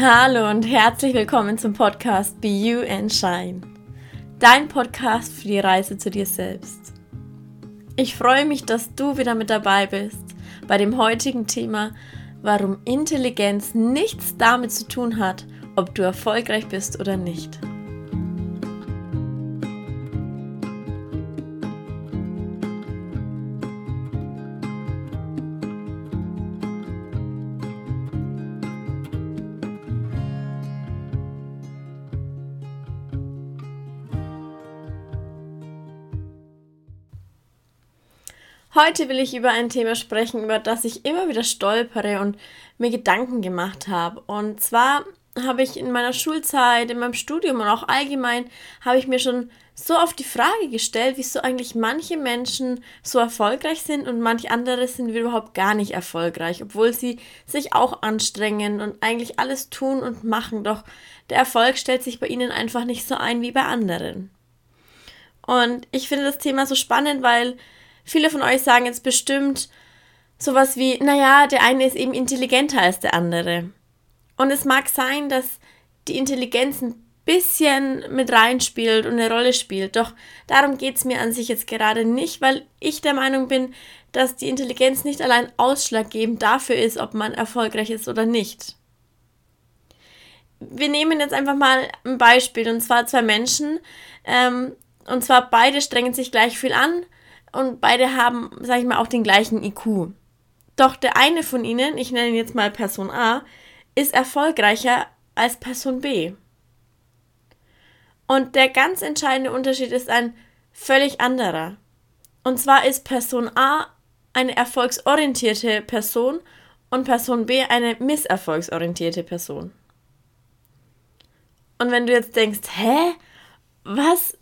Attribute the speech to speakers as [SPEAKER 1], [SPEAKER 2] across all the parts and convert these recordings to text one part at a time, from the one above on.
[SPEAKER 1] Hallo und herzlich willkommen zum Podcast Be You and Shine. Dein Podcast für die Reise zu dir selbst. Ich freue mich, dass du wieder mit dabei bist bei dem heutigen Thema, warum Intelligenz nichts damit zu tun hat, ob du erfolgreich bist oder nicht. Heute will ich über ein Thema sprechen, über das ich immer wieder stolpere und mir Gedanken gemacht habe. Und zwar habe ich in meiner Schulzeit, in meinem Studium und auch allgemein, habe ich mir schon so oft die Frage gestellt, wieso eigentlich manche Menschen so erfolgreich sind und manche andere sind überhaupt gar nicht erfolgreich, obwohl sie sich auch anstrengen und eigentlich alles tun und machen, doch der Erfolg stellt sich bei ihnen einfach nicht so ein wie bei anderen. Und ich finde das Thema so spannend, weil Viele von euch sagen jetzt bestimmt sowas wie, naja, der eine ist eben intelligenter als der andere. Und es mag sein, dass die Intelligenz ein bisschen mit reinspielt und eine Rolle spielt. Doch darum geht es mir an sich jetzt gerade nicht, weil ich der Meinung bin, dass die Intelligenz nicht allein ausschlaggebend dafür ist, ob man erfolgreich ist oder nicht. Wir nehmen jetzt einfach mal ein Beispiel, und zwar zwei Menschen. Ähm, und zwar beide strengen sich gleich viel an, und beide haben, sag ich mal, auch den gleichen IQ. Doch der eine von ihnen, ich nenne ihn jetzt mal Person A, ist erfolgreicher als Person B. Und der ganz entscheidende Unterschied ist ein völlig anderer. Und zwar ist Person A eine erfolgsorientierte Person und Person B eine misserfolgsorientierte Person. Und wenn du jetzt denkst, hä? Was?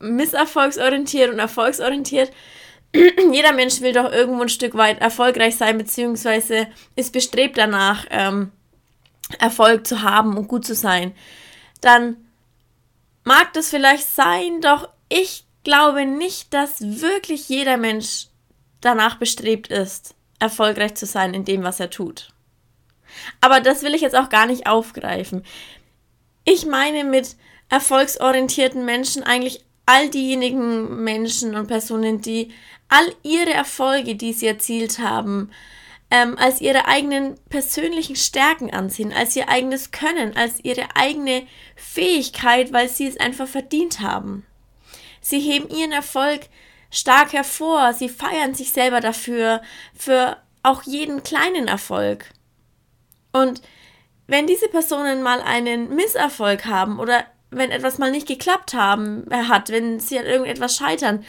[SPEAKER 1] Misserfolgsorientiert und erfolgsorientiert. Jeder Mensch will doch irgendwo ein Stück weit erfolgreich sein, beziehungsweise ist bestrebt danach, ähm, Erfolg zu haben und gut zu sein. Dann mag das vielleicht sein, doch ich glaube nicht, dass wirklich jeder Mensch danach bestrebt ist, erfolgreich zu sein in dem, was er tut. Aber das will ich jetzt auch gar nicht aufgreifen. Ich meine mit erfolgsorientierten Menschen eigentlich all diejenigen Menschen und Personen, die all ihre Erfolge, die sie erzielt haben, ähm, als ihre eigenen persönlichen Stärken ansehen, als ihr eigenes Können, als ihre eigene Fähigkeit, weil sie es einfach verdient haben. Sie heben ihren Erfolg stark hervor, sie feiern sich selber dafür, für auch jeden kleinen Erfolg. Und wenn diese Personen mal einen Misserfolg haben oder wenn etwas mal nicht geklappt haben, äh, hat, wenn sie an irgendetwas scheitern,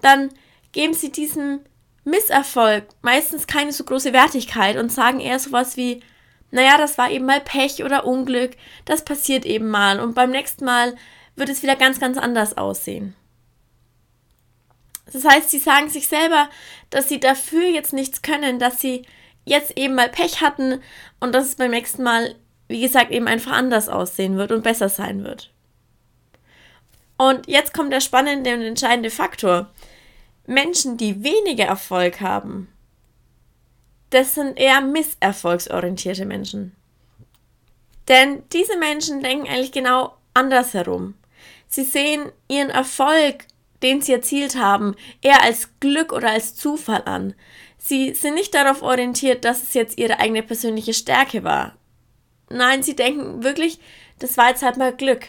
[SPEAKER 1] dann geben sie diesem Misserfolg meistens keine so große Wertigkeit und sagen eher sowas wie, naja, das war eben mal Pech oder Unglück, das passiert eben mal und beim nächsten Mal wird es wieder ganz, ganz anders aussehen. Das heißt, sie sagen sich selber, dass sie dafür jetzt nichts können, dass sie jetzt eben mal Pech hatten und dass es beim nächsten Mal, wie gesagt, eben einfach anders aussehen wird und besser sein wird. Und jetzt kommt der spannende und entscheidende Faktor. Menschen, die weniger Erfolg haben, das sind eher misserfolgsorientierte Menschen. Denn diese Menschen denken eigentlich genau andersherum. Sie sehen ihren Erfolg, den sie erzielt haben, eher als Glück oder als Zufall an. Sie sind nicht darauf orientiert, dass es jetzt ihre eigene persönliche Stärke war. Nein, sie denken wirklich, das war jetzt halt mal Glück.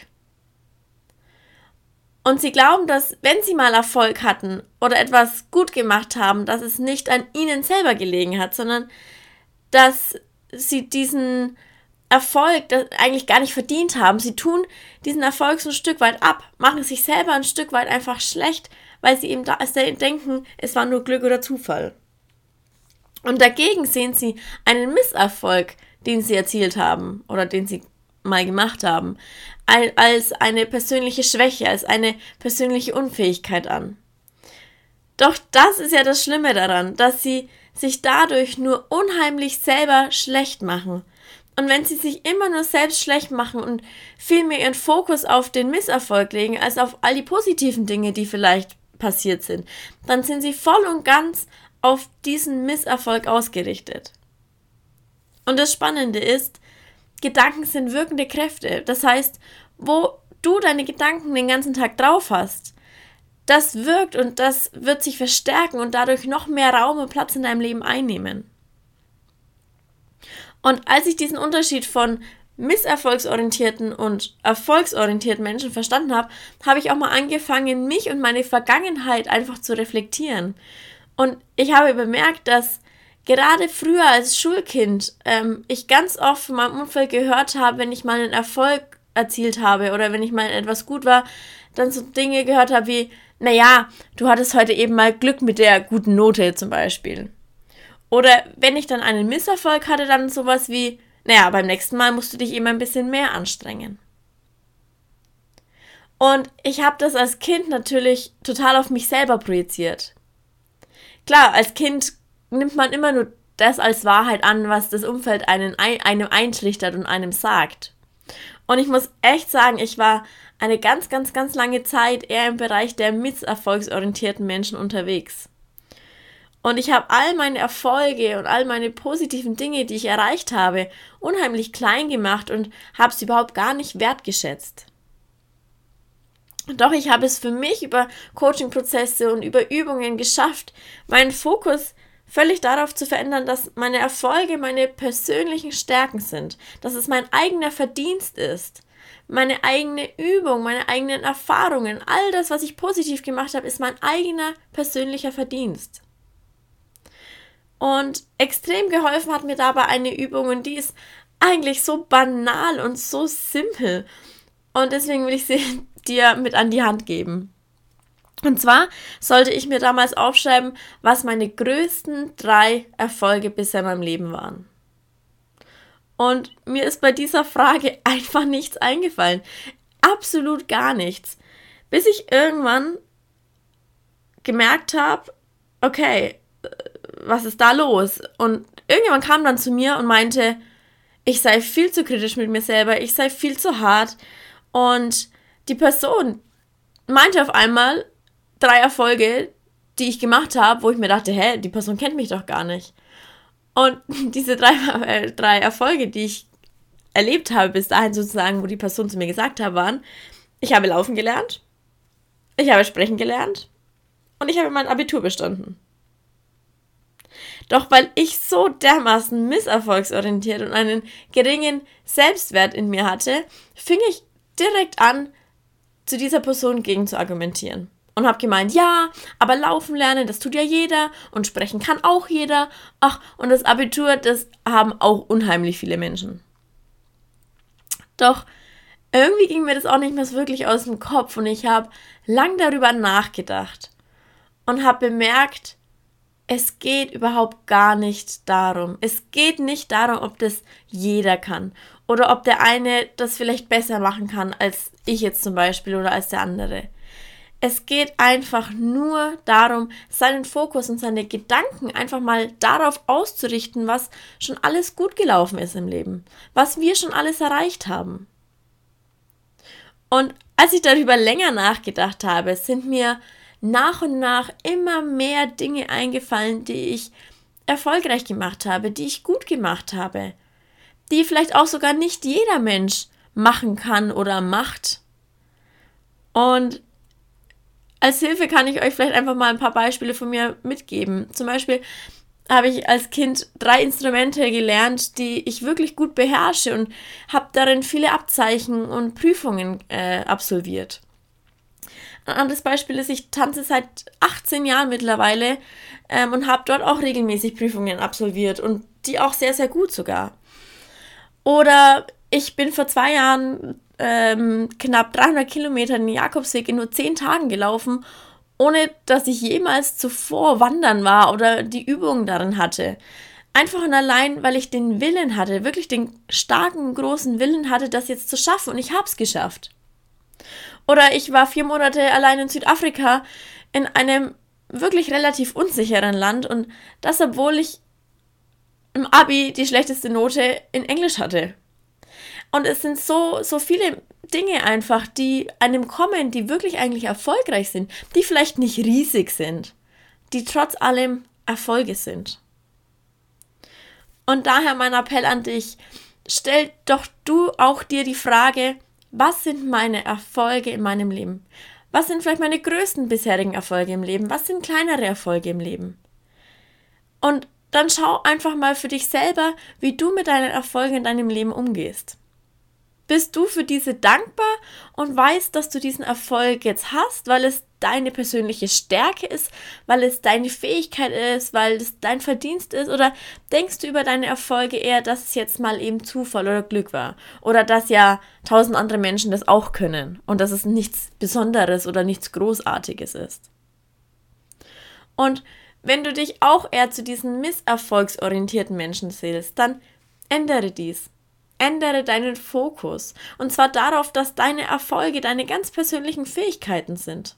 [SPEAKER 1] Und sie glauben, dass wenn sie mal Erfolg hatten oder etwas gut gemacht haben, dass es nicht an ihnen selber gelegen hat, sondern dass sie diesen Erfolg eigentlich gar nicht verdient haben. Sie tun diesen Erfolg so ein Stück weit ab, machen sich selber ein Stück weit einfach schlecht, weil sie eben da denken, es war nur Glück oder Zufall. Und dagegen sehen sie einen Misserfolg, den sie erzielt haben oder den sie mal gemacht haben, als eine persönliche Schwäche, als eine persönliche Unfähigkeit an. Doch das ist ja das Schlimme daran, dass sie sich dadurch nur unheimlich selber schlecht machen. Und wenn sie sich immer nur selbst schlecht machen und vielmehr ihren Fokus auf den Misserfolg legen, als auf all die positiven Dinge, die vielleicht passiert sind, dann sind sie voll und ganz auf diesen Misserfolg ausgerichtet. Und das Spannende ist, Gedanken sind wirkende Kräfte. Das heißt, wo du deine Gedanken den ganzen Tag drauf hast, das wirkt und das wird sich verstärken und dadurch noch mehr Raum und Platz in deinem Leben einnehmen. Und als ich diesen Unterschied von misserfolgsorientierten und erfolgsorientierten Menschen verstanden habe, habe ich auch mal angefangen, mich und meine Vergangenheit einfach zu reflektieren. Und ich habe bemerkt, dass gerade früher als Schulkind ähm, ich ganz oft von meinem Umfeld gehört habe, wenn ich mal einen Erfolg erzielt habe oder wenn ich mal etwas gut war, dann so Dinge gehört habe wie, naja, du hattest heute eben mal Glück mit der guten Note zum Beispiel. Oder wenn ich dann einen Misserfolg hatte, dann sowas wie, naja, beim nächsten Mal musst du dich eben ein bisschen mehr anstrengen. Und ich habe das als Kind natürlich total auf mich selber projiziert. Klar, als Kind nimmt man immer nur das als Wahrheit an, was das Umfeld einen, einem eintrichtert und einem sagt. Und ich muss echt sagen, ich war eine ganz, ganz, ganz lange Zeit eher im Bereich der misserfolgsorientierten Menschen unterwegs. Und ich habe all meine Erfolge und all meine positiven Dinge, die ich erreicht habe, unheimlich klein gemacht und habe es überhaupt gar nicht wertgeschätzt. Doch ich habe es für mich über Coaching-Prozesse und über Übungen geschafft, meinen Fokus völlig darauf zu verändern, dass meine Erfolge meine persönlichen Stärken sind, dass es mein eigener Verdienst ist, meine eigene Übung, meine eigenen Erfahrungen, all das, was ich positiv gemacht habe, ist mein eigener persönlicher Verdienst. Und extrem geholfen hat mir dabei eine Übung und die ist eigentlich so banal und so simpel. Und deswegen will ich sie dir mit an die Hand geben. Und zwar sollte ich mir damals aufschreiben, was meine größten drei Erfolge bisher in meinem Leben waren. Und mir ist bei dieser Frage einfach nichts eingefallen. Absolut gar nichts. Bis ich irgendwann gemerkt habe, okay, was ist da los? Und irgendjemand kam dann zu mir und meinte, ich sei viel zu kritisch mit mir selber, ich sei viel zu hart. Und die Person meinte auf einmal drei Erfolge, die ich gemacht habe, wo ich mir dachte, hä, die Person kennt mich doch gar nicht. Und diese drei, äh, drei Erfolge, die ich erlebt habe, bis dahin sozusagen, wo die Person zu mir gesagt hat, waren, ich habe laufen gelernt, ich habe sprechen gelernt und ich habe mein Abitur bestanden. Doch weil ich so dermaßen misserfolgsorientiert und einen geringen Selbstwert in mir hatte, fing ich direkt an, zu dieser Person gegen zu argumentieren. Und habe gemeint, ja, aber laufen lernen, das tut ja jeder und sprechen kann auch jeder. Ach, und das Abitur, das haben auch unheimlich viele Menschen. Doch irgendwie ging mir das auch nicht mehr so wirklich aus dem Kopf und ich habe lang darüber nachgedacht und habe bemerkt, es geht überhaupt gar nicht darum. Es geht nicht darum, ob das jeder kann oder ob der eine das vielleicht besser machen kann als ich jetzt zum Beispiel oder als der andere. Es geht einfach nur darum, seinen Fokus und seine Gedanken einfach mal darauf auszurichten, was schon alles gut gelaufen ist im Leben, was wir schon alles erreicht haben. Und als ich darüber länger nachgedacht habe, sind mir nach und nach immer mehr Dinge eingefallen, die ich erfolgreich gemacht habe, die ich gut gemacht habe, die vielleicht auch sogar nicht jeder Mensch machen kann oder macht. Und als Hilfe kann ich euch vielleicht einfach mal ein paar Beispiele von mir mitgeben. Zum Beispiel habe ich als Kind drei Instrumente gelernt, die ich wirklich gut beherrsche und habe darin viele Abzeichen und Prüfungen äh, absolviert. Ein anderes Beispiel ist, ich tanze seit 18 Jahren mittlerweile ähm, und habe dort auch regelmäßig Prüfungen absolviert und die auch sehr, sehr gut sogar. Oder ich bin vor zwei Jahren ähm, knapp 300 Kilometer den Jakobsweg in nur 10 Tagen gelaufen, ohne dass ich jemals zuvor wandern war oder die Übungen darin hatte. Einfach und allein, weil ich den Willen hatte, wirklich den starken, großen Willen hatte, das jetzt zu schaffen und ich habe es geschafft. Oder ich war vier Monate allein in Südafrika in einem wirklich relativ unsicheren Land und das, obwohl ich im Abi die schlechteste Note in Englisch hatte. Und es sind so, so viele Dinge einfach, die einem kommen, die wirklich eigentlich erfolgreich sind, die vielleicht nicht riesig sind, die trotz allem Erfolge sind. Und daher mein Appell an dich, stell doch du auch dir die Frage, was sind meine Erfolge in meinem Leben? Was sind vielleicht meine größten bisherigen Erfolge im Leben? Was sind kleinere Erfolge im Leben? Und dann schau einfach mal für dich selber, wie du mit deinen Erfolgen in deinem Leben umgehst. Bist du für diese dankbar und weißt, dass du diesen Erfolg jetzt hast, weil es deine persönliche Stärke ist, weil es deine Fähigkeit ist, weil es dein Verdienst ist? Oder denkst du über deine Erfolge eher, dass es jetzt mal eben Zufall oder Glück war? Oder dass ja tausend andere Menschen das auch können und dass es nichts Besonderes oder nichts Großartiges ist? Und wenn du dich auch eher zu diesen misserfolgsorientierten Menschen zählst, dann ändere dies. Ändere deinen Fokus. Und zwar darauf, dass deine Erfolge deine ganz persönlichen Fähigkeiten sind.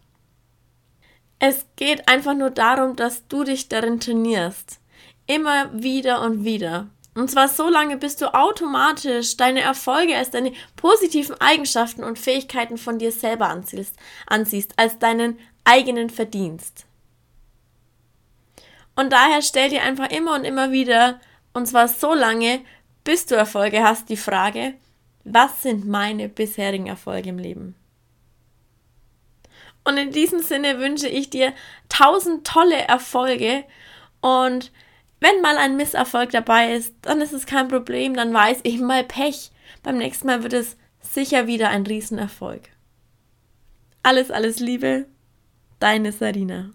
[SPEAKER 1] Es geht einfach nur darum, dass du dich darin trainierst. Immer wieder und wieder. Und zwar so lange, bis du automatisch deine Erfolge als deine positiven Eigenschaften und Fähigkeiten von dir selber anziehst, ansiehst, als deinen eigenen Verdienst. Und daher stell dir einfach immer und immer wieder, und zwar so lange, bis du Erfolge hast, die Frage, was sind meine bisherigen Erfolge im Leben? Und in diesem Sinne wünsche ich dir tausend tolle Erfolge und wenn mal ein Misserfolg dabei ist, dann ist es kein Problem, dann weiß ich mal Pech. Beim nächsten Mal wird es sicher wieder ein Riesenerfolg. Alles, alles Liebe, deine Sarina.